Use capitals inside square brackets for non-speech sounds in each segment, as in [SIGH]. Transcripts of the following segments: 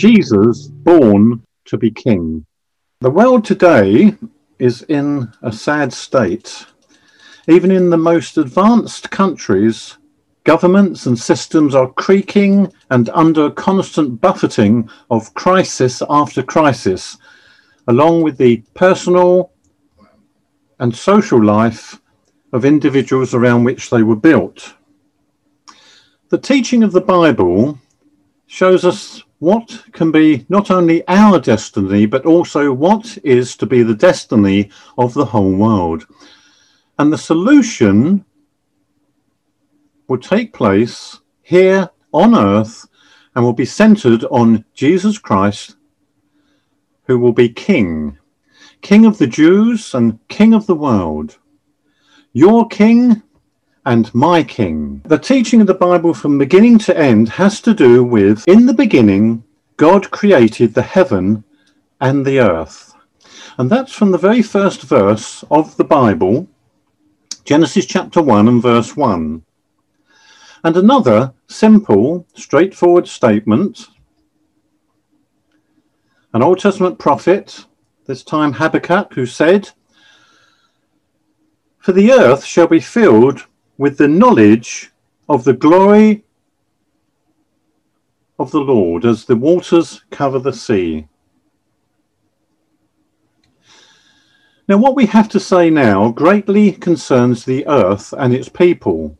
Jesus born to be king. The world today is in a sad state. Even in the most advanced countries, governments and systems are creaking and under constant buffeting of crisis after crisis, along with the personal and social life of individuals around which they were built. The teaching of the Bible shows us what can be not only our destiny, but also what is to be the destiny of the whole world. And the solution will take place here on earth and will be centered on Jesus Christ, who will be King, King of the Jews and King of the world. Your King and my King. The teaching of the Bible from beginning to end has to do with in the beginning, God created the heaven and the earth. And that's from the very first verse of the Bible, Genesis chapter 1 and verse 1. And another simple, straightforward statement an Old Testament prophet, this time Habakkuk, who said, For the earth shall be filled with the knowledge of the glory of the Lord as the waters cover the sea. Now, what we have to say now greatly concerns the earth and its people.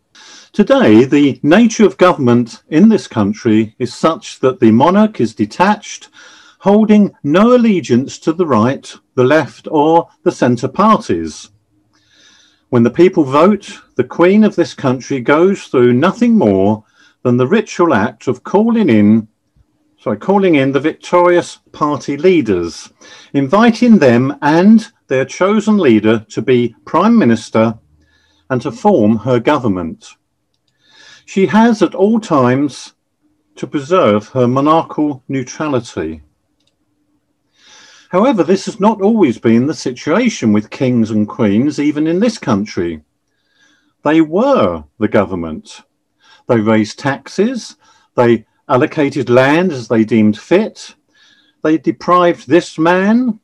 Today, the nature of government in this country is such that the monarch is detached, holding no allegiance to the right, the left, or the centre parties. When the people vote, the Queen of this country goes through nothing more than the ritual act of calling in sorry, calling in the victorious party leaders, inviting them and their chosen leader to be Prime Minister and to form her government. She has at all times to preserve her monarchical neutrality. However, this has not always been the situation with kings and queens, even in this country. They were the government. They raised taxes, they allocated land as they deemed fit, they deprived this man,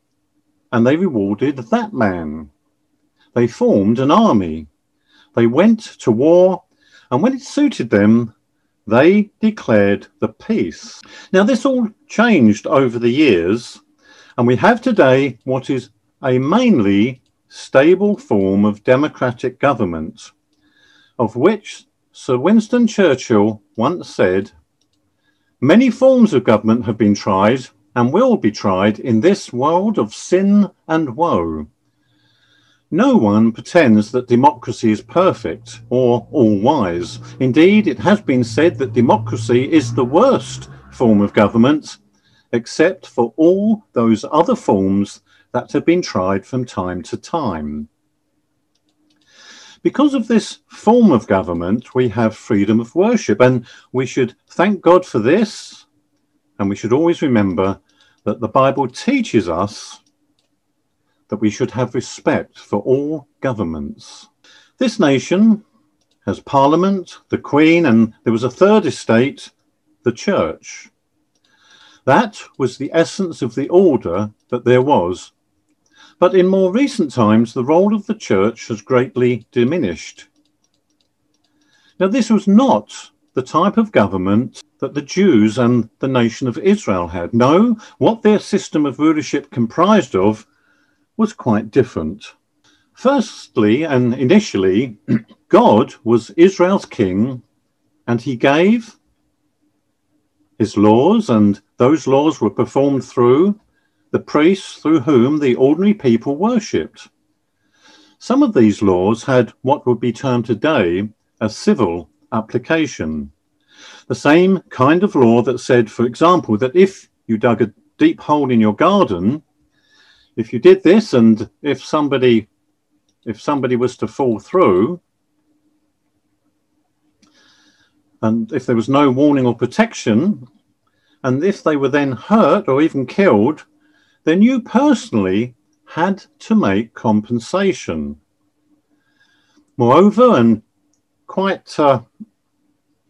and they rewarded that man. They formed an army. They went to war, and when it suited them, they declared the peace. Now, this all changed over the years and we have today what is a mainly stable form of democratic government, of which Sir Winston Churchill once said, Many forms of government have been tried and will be tried in this world of sin and woe. No one pretends that democracy is perfect or all wise. Indeed, it has been said that democracy is the worst form of government except for all those other forms that have been tried from time to time. Because of this form of government, we have freedom of worship, and we should thank God for this. And we should always remember that the Bible teaches us that we should have respect for all governments. This nation has Parliament, the Queen, and there was a third estate, the Church. That was the essence of the order that there was. But in more recent times, the role of the church has greatly diminished. Now, this was not the type of government that the Jews and the nation of Israel had. No, what their system of rulership comprised of was quite different. Firstly, and initially, [CLEARS THROAT] God was Israel's king, and he gave his laws, and those laws were performed through the priests through whom the ordinary people worshipped. Some of these laws had what would be termed today a civil application. The same kind of law that said, for example, that if you dug a deep hole in your garden, if you did this and if somebody if somebody was to fall through, and if there was no warning or protection, and if they were then hurt or even killed, then you personally had to make compensation. Moreover, and quite uh,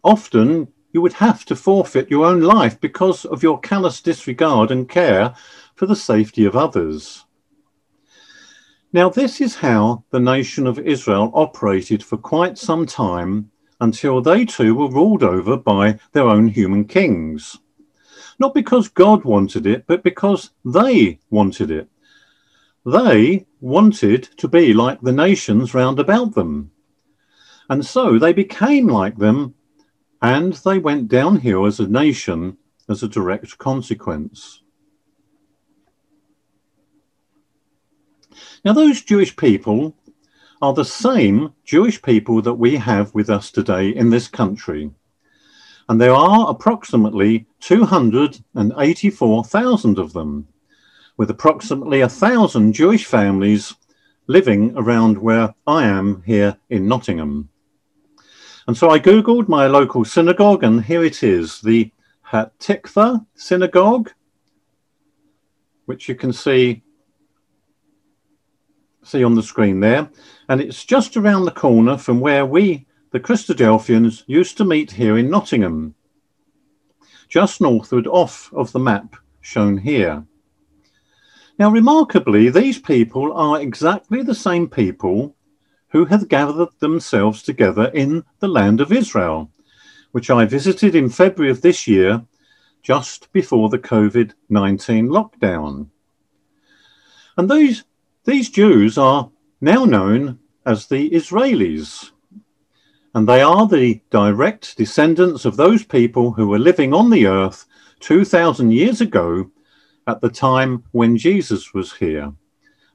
often, you would have to forfeit your own life because of your callous disregard and care for the safety of others. Now, this is how the nation of Israel operated for quite some time until they too were ruled over by their own human kings. Not because God wanted it, but because they wanted it. They wanted to be like the nations round about them. And so they became like them, and they went downhill as a nation as a direct consequence. Now, those Jewish people are the same Jewish people that we have with us today in this country. And there are approximately 284,000 of them, with approximately a thousand Jewish families living around where I am here in Nottingham. And so I Googled my local synagogue, and here it is the Hatikva Synagogue, which you can see see on the screen there. And it's just around the corner from where we, the Christadelphians, used to meet here in Nottingham, just northward off of the map shown here. Now, remarkably, these people are exactly the same people who have gathered themselves together in the land of Israel, which I visited in February of this year, just before the COVID 19 lockdown. And these these Jews are now known as the Israelis, and they are the direct descendants of those people who were living on the earth 2,000 years ago at the time when Jesus was here,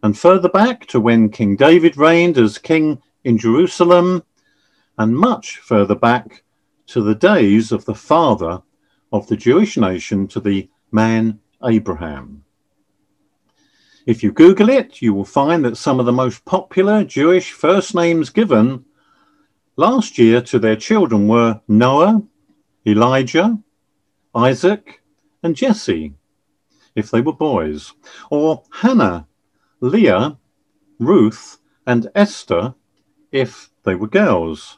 and further back to when King David reigned as king in Jerusalem, and much further back to the days of the father of the Jewish nation, to the man Abraham. If you Google it, you will find that some of the most popular Jewish first names given last year to their children were Noah, Elijah, Isaac, and Jesse, if they were boys, or Hannah, Leah, Ruth, and Esther, if they were girls.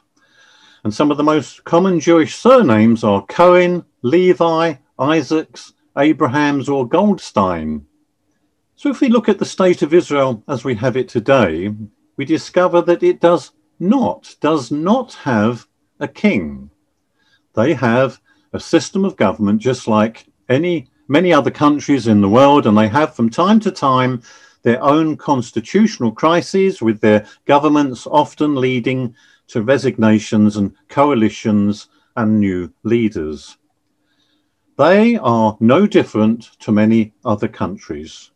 And some of the most common Jewish surnames are Cohen, Levi, Isaacs, Abrahams, or Goldstein. So if we look at the state of Israel as we have it today, we discover that it does not, does not have a king. They have a system of government just like any many other countries in the world, and they have from time to time their own constitutional crises with their governments often leading to resignations and coalitions and new leaders. They are no different to many other countries.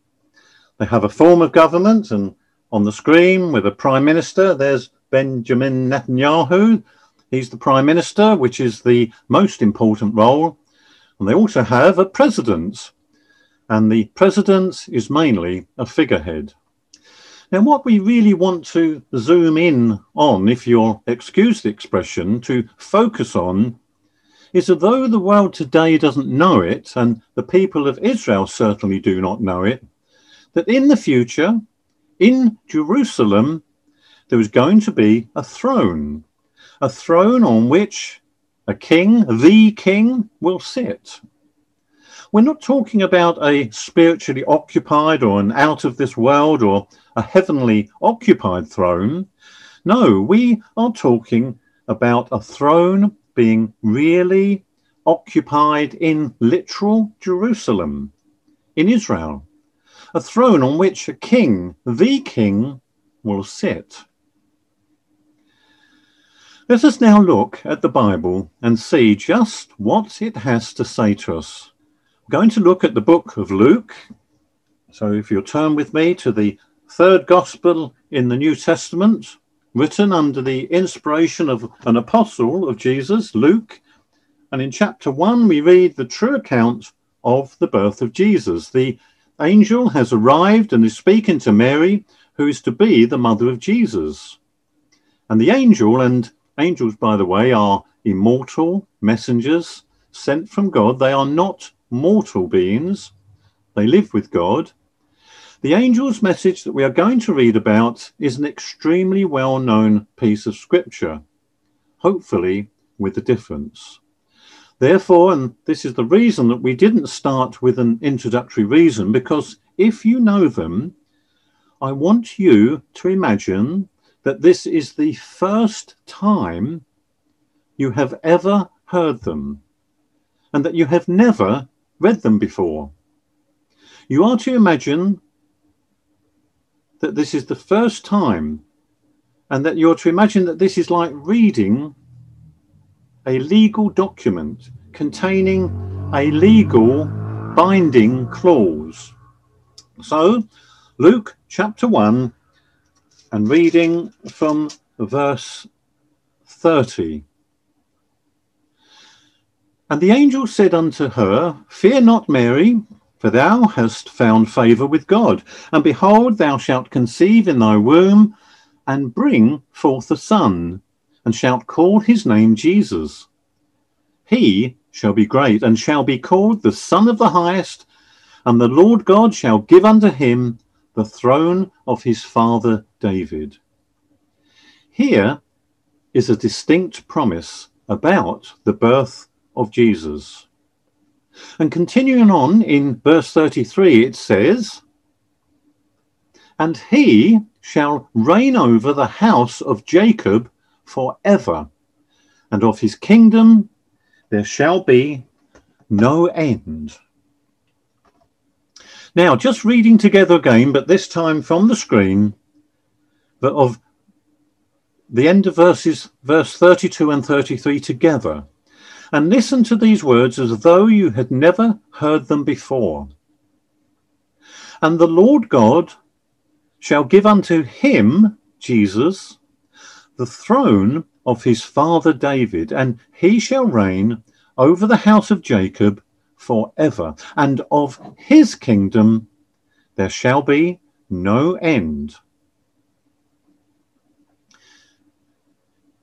They have a form of government, and on the screen with a prime minister, there's Benjamin Netanyahu. He's the prime minister, which is the most important role. And they also have a president, and the president is mainly a figurehead. Now, what we really want to zoom in on, if you'll excuse the expression, to focus on is that though the world today doesn't know it, and the people of Israel certainly do not know it, that in the future, in Jerusalem, there was going to be a throne, a throne on which a king, the king, will sit. We're not talking about a spiritually occupied or an out of this world or a heavenly occupied throne. No, we are talking about a throne being really occupied in literal Jerusalem, in Israel a throne on which a king, the king, will sit. Let us now look at the Bible and see just what it has to say to us. I'm going to look at the book of Luke. So if you'll turn with me to the third gospel in the New Testament, written under the inspiration of an apostle of Jesus, Luke. And in chapter 1, we read the true account of the birth of Jesus, the angel has arrived and is speaking to Mary, who is to be the mother of Jesus. And the angel, and angels, by the way, are immortal messengers sent from God. They are not mortal beings, they live with God. The angel's message that we are going to read about is an extremely well known piece of scripture, hopefully with a difference. Therefore, and this is the reason that we didn't start with an introductory reason, because if you know them, I want you to imagine that this is the first time you have ever heard them and that you have never read them before. You are to imagine that this is the first time and that you're to imagine that this is like reading a legal document containing a legal binding clause. So, Luke chapter 1 and reading from verse 30. And the angel said unto her, Fear not, Mary, for thou hast found favour with God. And behold, thou shalt conceive in thy womb, and bring forth a son, and shalt call his name Jesus. He shall be great, and shall be called the Son of the Highest, and the Lord God shall give unto him the throne of his father David. Here is a distinct promise about the birth of Jesus. And continuing on in verse 33, it says, And he shall reign over the house of Jacob forever, and of his kingdom there shall be no end. Now, just reading together again, but this time from the screen, but of the end of verses, verse 32 and 33 together and listen to these words as though you had never heard them before. And the Lord God shall give unto him, Jesus, the throne of his father David, and he shall reign over the house of Jacob forever, and of his kingdom there shall be no end.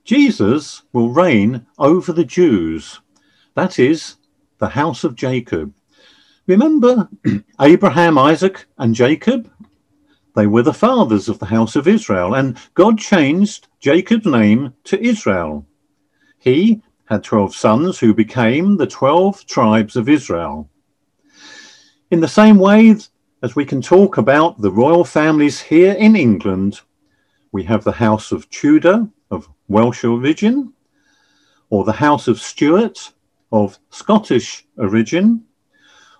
Jesus will reign over the Jews, that is, the house of Jacob. Remember [CLEARS THROAT] Abraham, Isaac, and Jacob? They were the fathers of the house of Israel, and God changed Jacob's name to Israel. He had 12 sons who became the 12 tribes of Israel. In the same way as we can talk about the royal families here in England, we have the house of Tudor, of Welsh origin, or the House of Stuart of Scottish origin,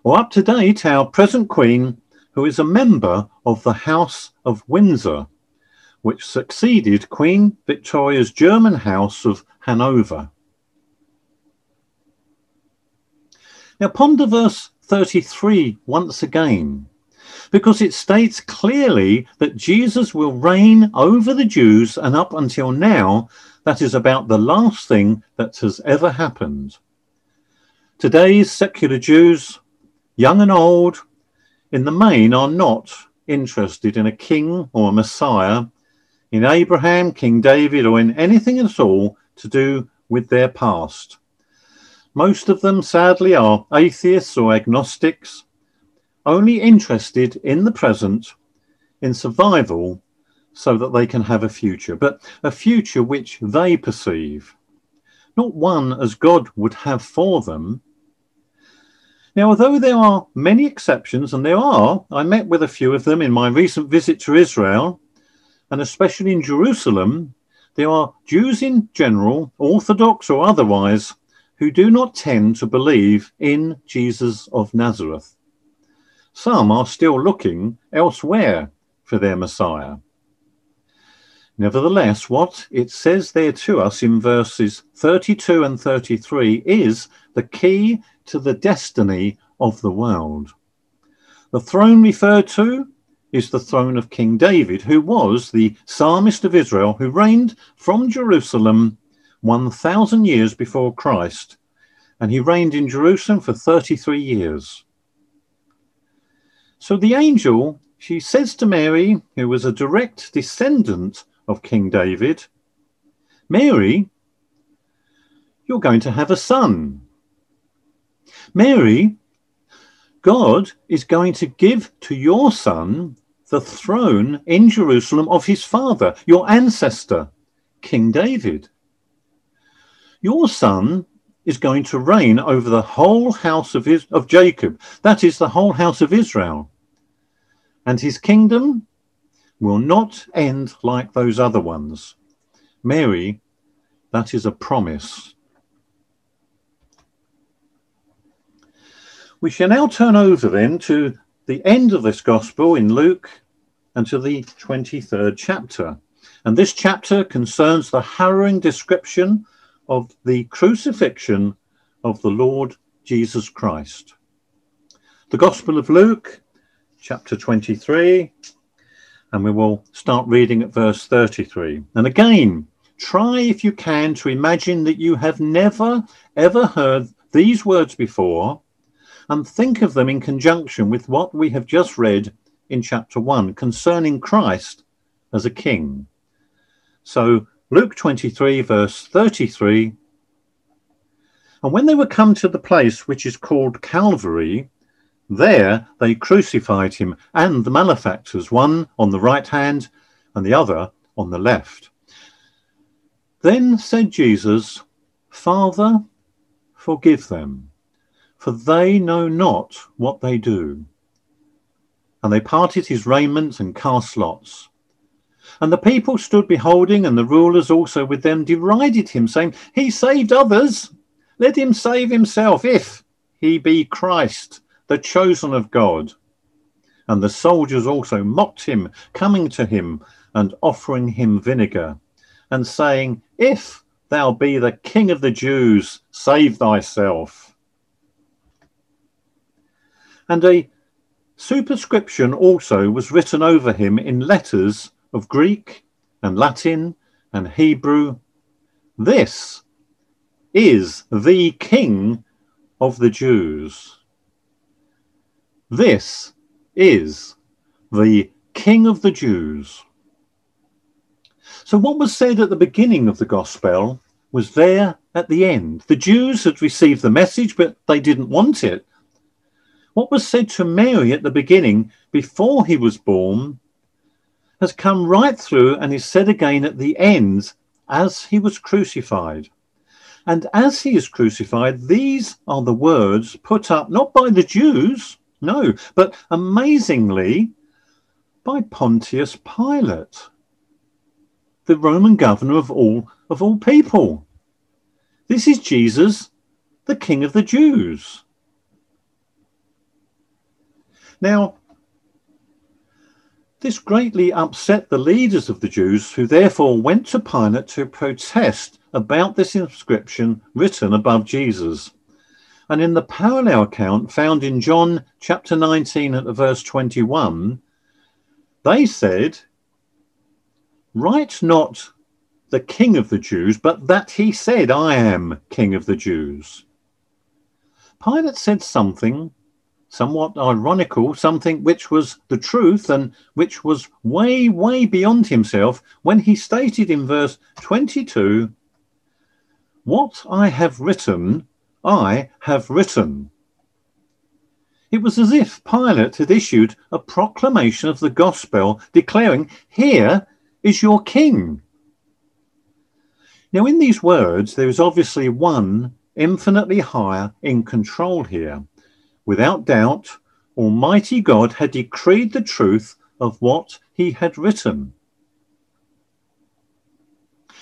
or up to date our present Queen, who is a member of the House of Windsor, which succeeded Queen Victoria's German House of Hanover. Now ponder verse 33 once again because it states clearly that Jesus will reign over the Jews, and up until now, that is about the last thing that has ever happened. Today's secular Jews, young and old, in the main are not interested in a king or a Messiah, in Abraham, King David, or in anything at all to do with their past. Most of them, sadly, are atheists or agnostics, only interested in the present, in survival, so that they can have a future, but a future which they perceive, not one as God would have for them. Now, although there are many exceptions, and there are, I met with a few of them in my recent visit to Israel, and especially in Jerusalem, there are Jews in general, Orthodox or otherwise, who do not tend to believe in Jesus of Nazareth. Some are still looking elsewhere for their Messiah. Nevertheless, what it says there to us in verses 32 and 33 is the key to the destiny of the world. The throne referred to is the throne of King David, who was the psalmist of Israel, who reigned from Jerusalem 1,000 years before Christ, and he reigned in Jerusalem for 33 years. So the angel, she says to Mary, who was a direct descendant of King David, Mary, you're going to have a son. Mary, God is going to give to your son the throne in Jerusalem of his father, your ancestor, King David. Your son is going to reign over the whole house of, his, of Jacob. That is the whole house of Israel. And his kingdom will not end like those other ones. Mary, that is a promise. We shall now turn over then to the end of this gospel in Luke and to the 23rd chapter. And this chapter concerns the harrowing description of the crucifixion of the Lord Jesus Christ. The Gospel of Luke, chapter 23, and we will start reading at verse 33. And again, try if you can to imagine that you have never ever heard these words before and think of them in conjunction with what we have just read in chapter 1 concerning Christ as a king. So, Luke 23, verse 33. And when they were come to the place which is called Calvary, there they crucified him and the malefactors, one on the right hand and the other on the left. Then said Jesus, Father, forgive them, for they know not what they do. And they parted his raiment and cast lots. And the people stood beholding, and the rulers also with them derided him, saying, He saved others. Let him save himself, if he be Christ, the chosen of God. And the soldiers also mocked him, coming to him and offering him vinegar, and saying, If thou be the king of the Jews, save thyself. And a superscription also was written over him in letters of Greek and Latin and Hebrew. This is the King of the Jews. This is the King of the Jews. So, what was said at the beginning of the Gospel was there at the end. The Jews had received the message, but they didn't want it. What was said to Mary at the beginning, before he was born, has come right through and is said again at the end as he was crucified. And as he is crucified, these are the words put up not by the Jews, no, but amazingly by Pontius Pilate, the Roman governor of all of all people. This is Jesus, the King of the Jews. Now, this greatly upset the leaders of the Jews, who therefore went to Pilate to protest about this inscription written above Jesus. And in the parallel account found in John chapter 19 at verse 21, they said, Write not the king of the Jews, but that he said, I am king of the Jews. Pilate said something somewhat ironical, something which was the truth and which was way, way beyond himself when he stated in verse 22 What I have written, I have written. It was as if Pilate had issued a proclamation of the gospel declaring, Here is your king. Now, in these words, there is obviously one infinitely higher in control here. Without doubt, Almighty God had decreed the truth of what he had written.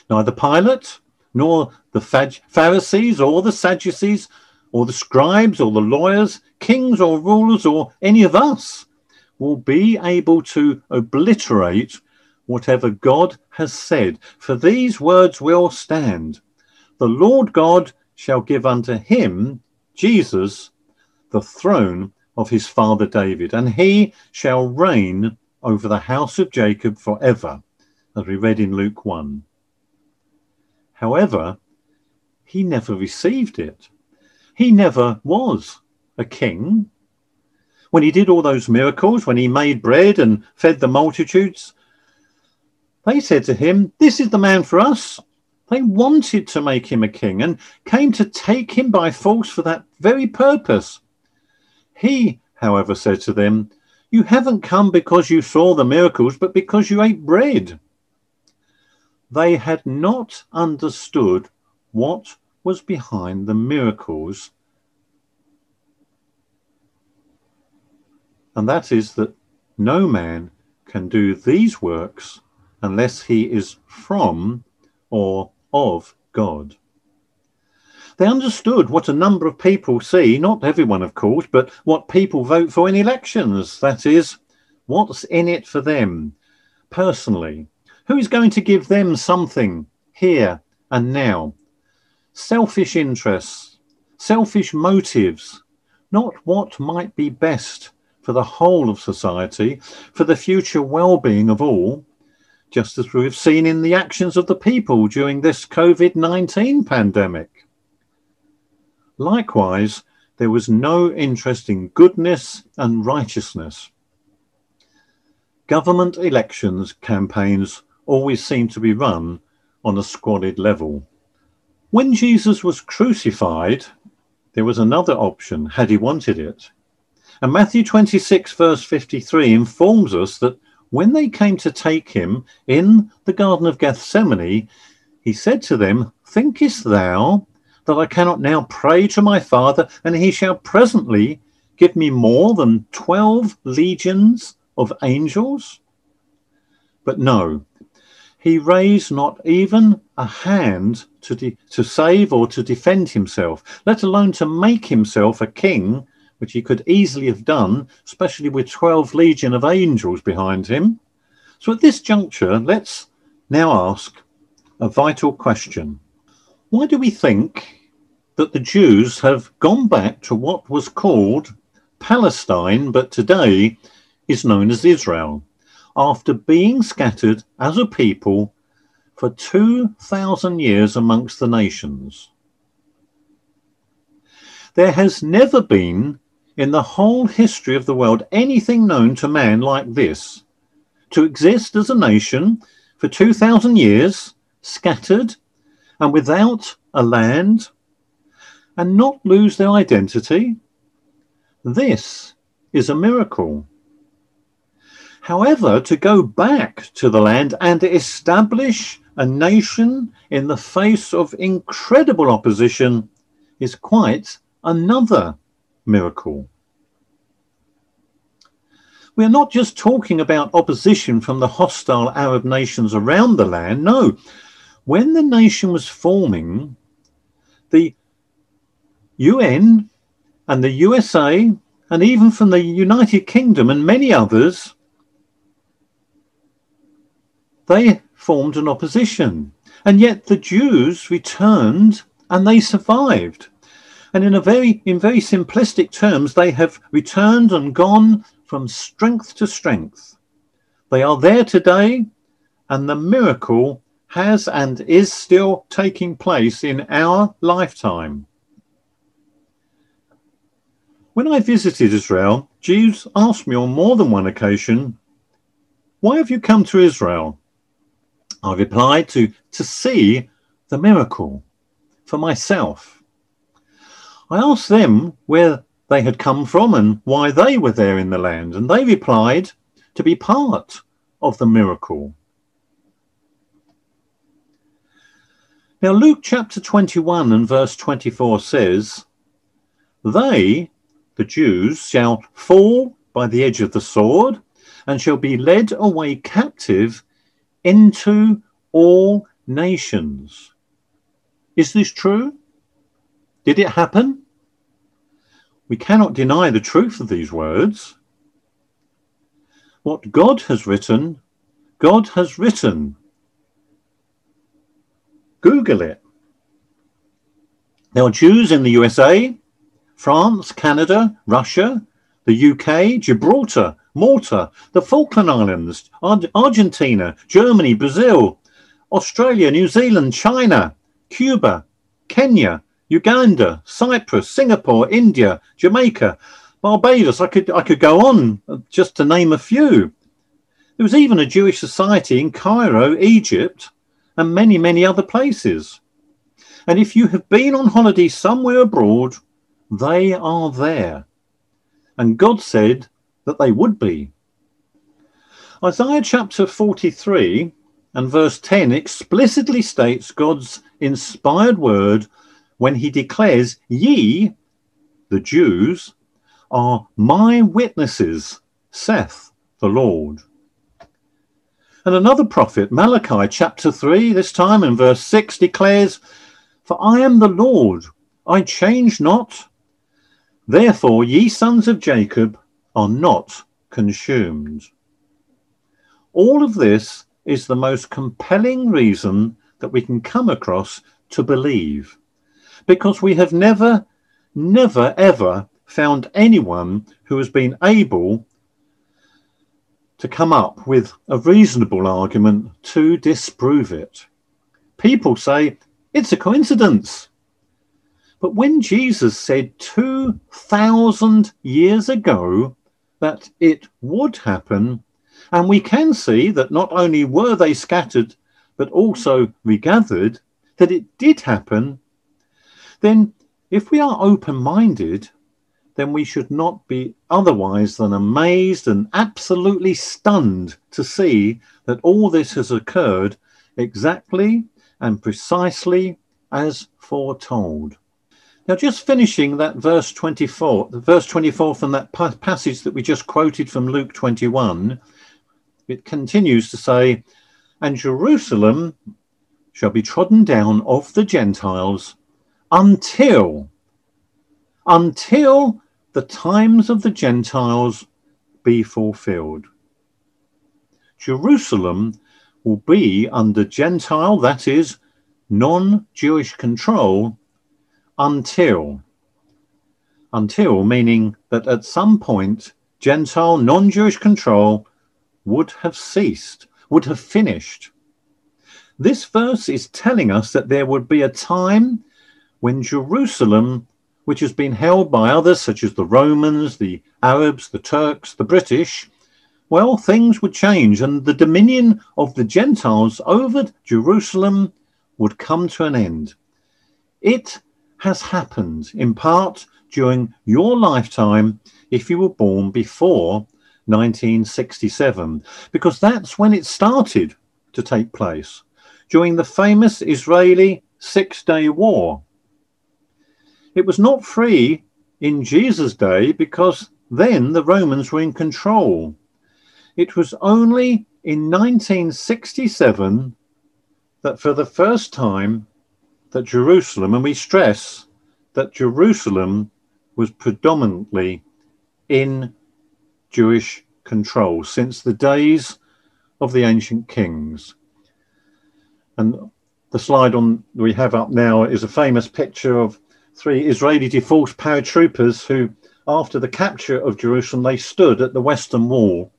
Neither Pilate, nor the Pharisees, or the Sadducees, or the scribes, or the lawyers, kings, or rulers, or any of us will be able to obliterate whatever God has said, for these words will stand. The Lord God shall give unto him, Jesus, the throne of his father David, and he shall reign over the house of Jacob forever, as we read in Luke 1. However, he never received it. He never was a king. When he did all those miracles, when he made bread and fed the multitudes, they said to him, This is the man for us. They wanted to make him a king and came to take him by force for that very purpose. He, however, said to them, You haven't come because you saw the miracles, but because you ate bread. They had not understood what was behind the miracles. And that is that no man can do these works unless he is from or of God. They understood what a number of people see, not everyone, of course, but what people vote for in elections. That is, what's in it for them personally. Who is going to give them something here and now? Selfish interests, selfish motives, not what might be best for the whole of society, for the future well being of all, just as we've seen in the actions of the people during this COVID 19 pandemic. Likewise, there was no interest in goodness and righteousness. Government elections campaigns always seem to be run on a squalid level. When Jesus was crucified, there was another option had he wanted it. And Matthew 26, verse 53, informs us that when they came to take him in the Garden of Gethsemane, he said to them, Thinkest thou that I cannot now pray to my Father, and he shall presently give me more than twelve legions of angels? But no, he raised not even a hand to, de- to save or to defend himself, let alone to make himself a king, which he could easily have done, especially with 12 legion of angels behind him. So at this juncture, let's now ask a vital question. Why do we think that the Jews have gone back to what was called Palestine, but today is known as Israel, after being scattered as a people for 2,000 years amongst the nations? There has never been in the whole history of the world anything known to man like this to exist as a nation for 2,000 years, scattered and without a land, and not lose their identity. This is a miracle. However, to go back to the land and establish a nation in the face of incredible opposition is quite another miracle. We are not just talking about opposition from the hostile Arab nations around the land. No, when the nation was forming, the UN and the USA, and even from the United Kingdom and many others, they formed an opposition. And yet the Jews returned and they survived. And in a very in very simplistic terms, they have returned and gone from strength to strength. They are there today, and the miracle has and is still taking place in our lifetime. When I visited Israel, Jews asked me on more than one occasion, Why have you come to Israel? I replied to, to see the miracle for myself. I asked them where they had come from and why they were there in the land, and they replied to be part of the miracle. Now, Luke chapter 21 and verse 24 says, They, the Jews, shall fall by the edge of the sword and shall be led away captive into all nations. Is this true? Did it happen? We cannot deny the truth of these words. What God has written, God has written. Google it. Are Jews in the USA, France, Canada, Russia, the UK, Gibraltar, Malta, the Falkland Islands, Argentina, Germany, Brazil, Australia, New Zealand, China, Cuba, Kenya, Uganda, Cyprus, Singapore, India, Jamaica, Barbados. I could I could go on uh, just to name a few. There was even a Jewish society in Cairo, Egypt, and many, many other places. And if you have been on holiday somewhere abroad, they are there. And God said that they would be. Isaiah chapter 43 and verse 10 explicitly states God's inspired word when he declares, Ye, the Jews, are my witnesses, saith the Lord. And another prophet, Malachi chapter 3, this time in verse 6, declares, For I am the Lord, I change not. Therefore, ye sons of Jacob are not consumed. All of this is the most compelling reason that we can come across to believe, because we have never, never, ever found anyone who has been able to come up with a reasonable argument to disprove it. People say it's a coincidence. But when Jesus said 2,000 years ago that it would happen, and we can see that not only were they scattered, but also regathered, that it did happen, then if we are open minded, then we should not be otherwise than amazed and absolutely stunned to see that all this has occurred exactly and precisely as foretold. Now, just finishing that verse 24, the verse 24 from that pa- passage that we just quoted from Luke 21, it continues to say, And Jerusalem shall be trodden down of the Gentiles until, until the times of the Gentiles be fulfilled. Jerusalem will be under Gentile, that is, non Jewish control, until. Until, meaning that at some point, Gentile, non Jewish control would have ceased, would have finished. This verse is telling us that there would be a time when Jerusalem which has been held by others, such as the Romans, the Arabs, the Turks, the British, well, things would change and the dominion of the Gentiles over Jerusalem would come to an end. It has happened in part during your lifetime if you were born before 1967, because that's when it started to take place during the famous Israeli Six Day War it was not free in Jesus' day because then the Romans were in control. It was only in 1967 that for the first time that Jerusalem, and we stress that Jerusalem was predominantly in Jewish control since the days of the ancient kings. And the slide on we have up now is a famous picture of three Israeli default paratroopers who, after the capture of Jerusalem, they stood at the Western Wall.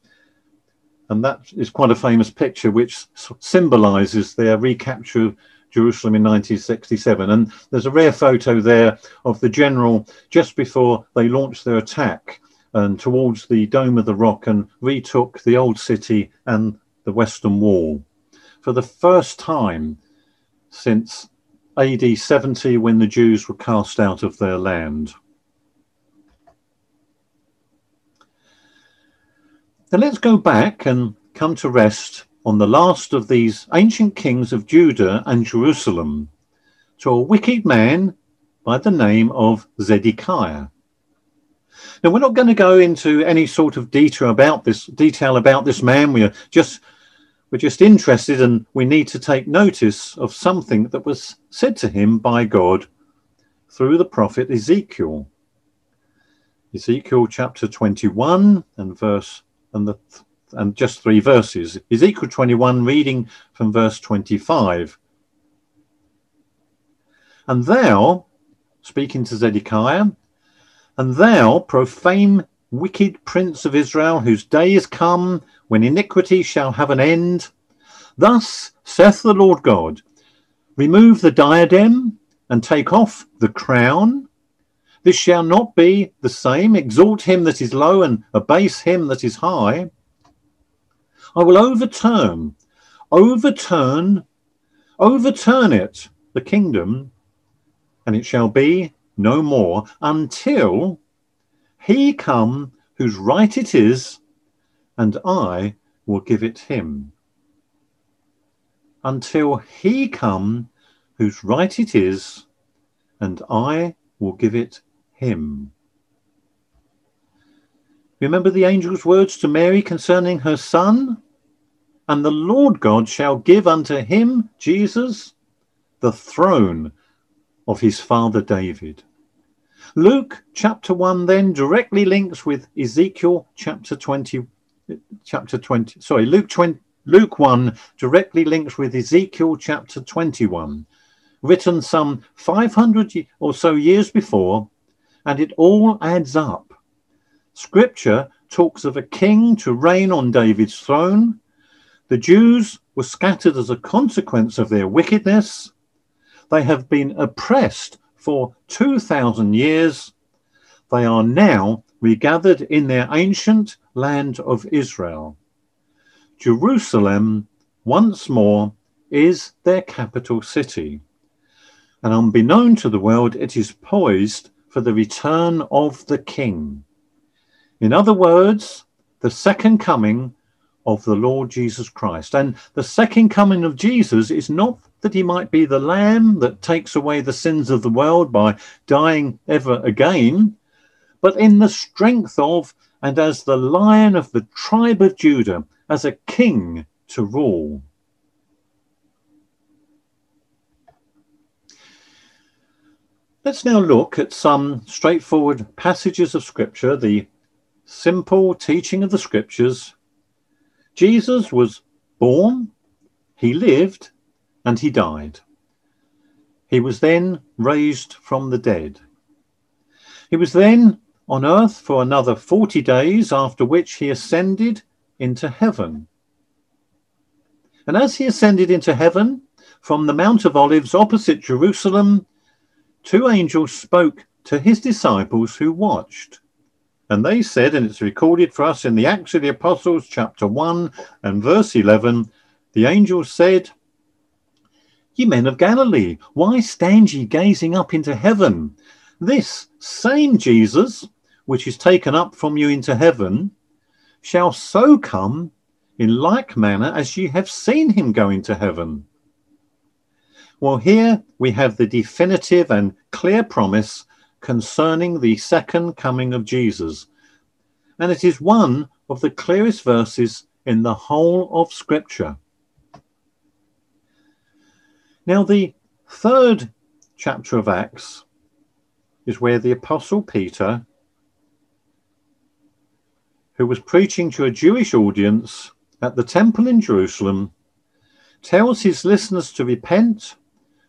And that is quite a famous picture which symbolizes their recapture of Jerusalem in 1967. And there's a rare photo there of the general just before they launched their attack and towards the Dome of the Rock and retook the old city and the Western Wall. For the first time since AD 70 when the Jews were cast out of their land. Now let's go back and come to rest on the last of these ancient kings of Judah and Jerusalem, to a wicked man by the name of Zedekiah. Now we're not going to go into any sort of detail about this detail about this man. We are just we're just interested and we need to take notice of something that was said to him by God through the prophet Ezekiel. Ezekiel chapter 21 and verse and the and just three verses. Ezekiel 21 reading from verse 25. And thou, speaking to Zedekiah, and thou, profane wicked prince of Israel, whose day is come when iniquity shall have an end. Thus saith the Lord God Remove the diadem and take off the crown. This shall not be the same. Exalt him that is low and abase him that is high. I will overturn, overturn, overturn it, the kingdom, and it shall be no more until he come whose right it is, and I will give it him. Until he come whose right it is, and I will give it him. Remember the angel's words to Mary concerning her son? And the Lord God shall give unto him, Jesus, the throne of his father David. Luke chapter 1 then directly links with Ezekiel chapter 20 chapter 20 sorry Luke 20 Luke 1 directly links with Ezekiel chapter 21 written some 500 or so years before and it all adds up Scripture talks of a king to reign on David's throne. The Jews were scattered as a consequence of their wickedness. They have been oppressed for 2,000 years. They are now regathered in their ancient land of Israel. Jerusalem, once more, is their capital city. And unbeknown to the world, it is poised for the return of the king. In other words, the second coming of the Lord Jesus Christ. And the second coming of Jesus is not that he might be the lamb that takes away the sins of the world by dying ever again, but in the strength of and as the lion of the tribe of Judah, as a king to rule. Let's now look at some straightforward passages of Scripture, the simple teaching of the scriptures, Jesus was born, he lived, and he died. He was then raised from the dead. He was then on earth for another 40 days, after which he ascended into heaven. And as he ascended into heaven from the Mount of Olives opposite Jerusalem, two angels spoke to his disciples who watched. And they said, and it's recorded for us in the Acts of the Apostles, chapter 1 and verse 11, the angels said, Ye men of Galilee, why stand ye gazing up into heaven? This same Jesus, which is taken up from you into heaven, shall so come in like manner as ye have seen him go into heaven. Well, here we have the definitive and clear promise concerning the second coming of Jesus. And it is one of the clearest verses in the whole of Scripture. Now, the third chapter of Acts is where the Apostle Peter, who was preaching to a Jewish audience at the temple in Jerusalem, tells his listeners to repent,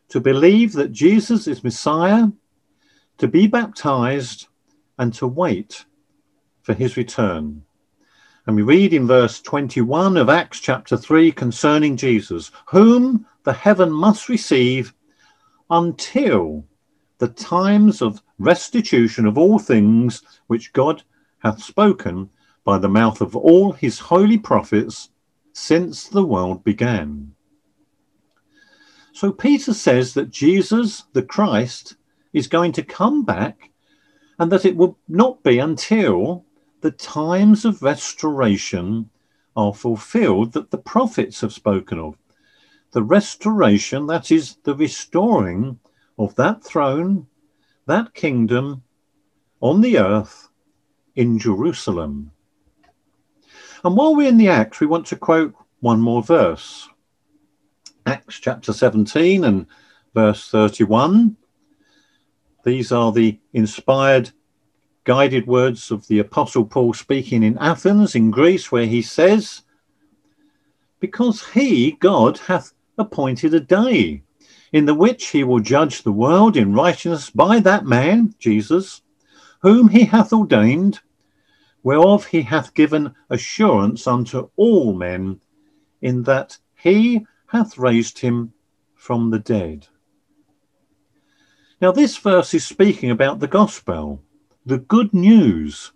to believe that Jesus is Messiah, to be baptized and to wait for his return. And we read in verse 21 of Acts chapter 3 concerning Jesus, whom the heaven must receive until the times of restitution of all things which God hath spoken by the mouth of all his holy prophets since the world began. So Peter says that Jesus, the Christ, is going to come back and that it will not be until the times of restoration are fulfilled that the prophets have spoken of. The restoration, that is the restoring of that throne, that kingdom on the earth in Jerusalem. And while we're in the Acts, we want to quote one more verse. Acts chapter 17 and verse 31. These are the inspired, guided words of the Apostle Paul speaking in Athens, in Greece, where he says, Because he, God, hath appointed a day in the which he will judge the world in righteousness by that man, Jesus, whom he hath ordained, whereof he hath given assurance unto all men, in that he hath raised him from the dead. Now, this verse is speaking about the gospel, the good news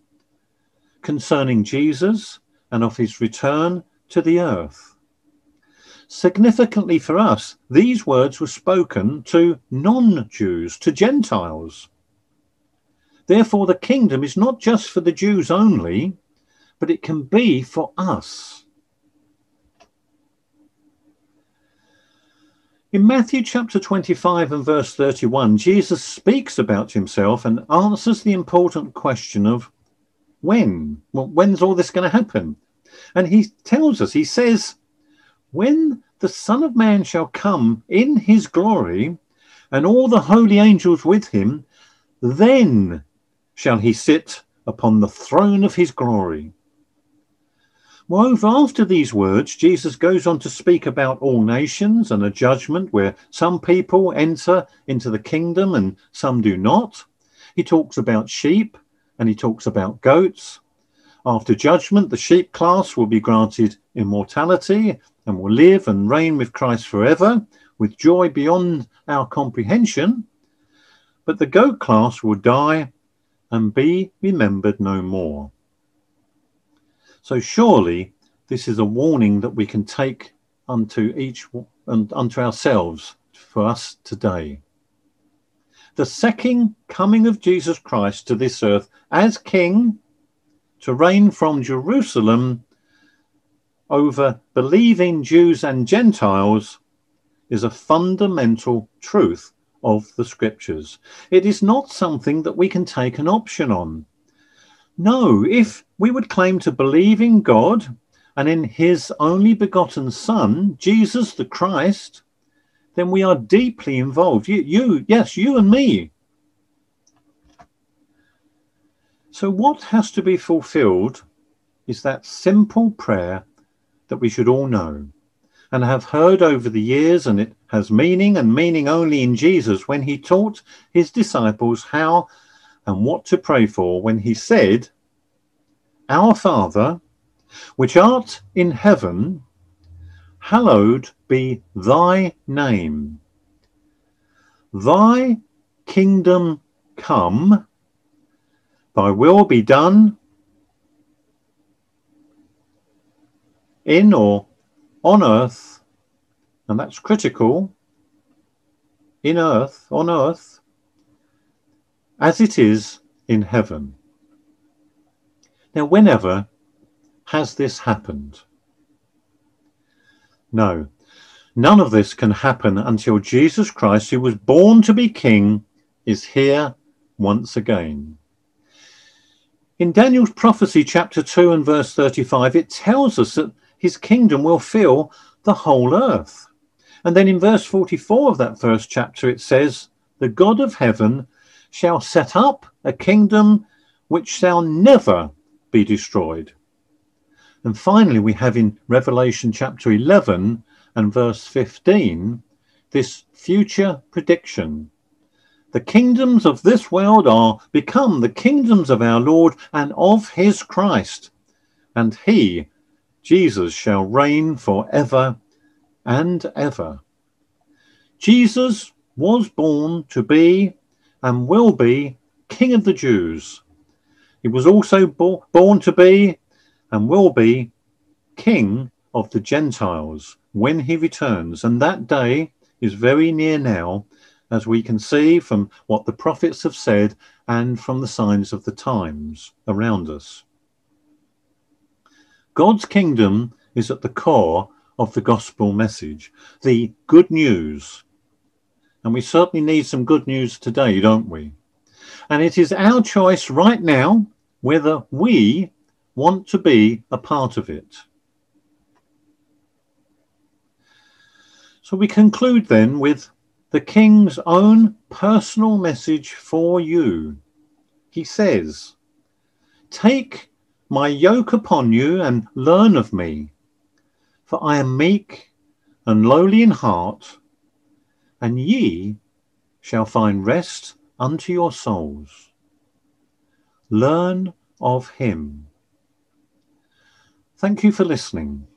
concerning Jesus and of his return to the earth. Significantly for us, these words were spoken to non Jews, to Gentiles. Therefore, the kingdom is not just for the Jews only, but it can be for us. In Matthew chapter 25 and verse 31, Jesus speaks about himself and answers the important question of when? Well, when's all this going to happen? And he tells us, he says, when the Son of Man shall come in his glory and all the holy angels with him, then shall he sit upon the throne of his glory. Moreover, after these words, Jesus goes on to speak about all nations and a judgment where some people enter into the kingdom and some do not. He talks about sheep and he talks about goats. After judgment, the sheep class will be granted immortality and will live and reign with Christ forever with joy beyond our comprehension. But the goat class will die and be remembered no more. So surely this is a warning that we can take unto each and unto ourselves for us today. The second coming of Jesus Christ to this earth as King to reign from Jerusalem over believing Jews and Gentiles is a fundamental truth of the scriptures. It is not something that we can take an option on. No, if we would claim to believe in God and in his only begotten Son, Jesus the Christ, then we are deeply involved. You, you, yes, you and me. So, what has to be fulfilled is that simple prayer that we should all know and have heard over the years, and it has meaning and meaning only in Jesus when he taught his disciples how and what to pray for when he said, Our Father, which art in heaven, hallowed be thy name. Thy kingdom come, thy will be done in or on earth, and that's critical, in earth, on earth, as it is in heaven. Now, whenever has this happened? No, none of this can happen until Jesus Christ, who was born to be king, is here once again. In Daniel's prophecy, chapter 2 and verse 35, it tells us that his kingdom will fill the whole earth. And then in verse 44 of that first chapter, it says, The God of heaven shall set up a kingdom which shall never be destroyed. And finally, we have in Revelation chapter 11 and verse 15 this future prediction. The kingdoms of this world are become the kingdoms of our Lord and of his Christ, and he Jesus shall reign for ever and ever. Jesus was born to be and will be King of the Jews. He was also bo- born to be and will be King of the Gentiles when he returns. And that day is very near now, as we can see from what the prophets have said and from the signs of the times around us. God's kingdom is at the core of the gospel message, the good news. And we certainly need some good news today, don't we? And it is our choice right now whether we want to be a part of it. So we conclude then with the king's own personal message for you. He says, Take my yoke upon you and learn of me, for I am meek and lowly in heart, and ye shall find rest unto your souls. Learn of him. Thank you for listening.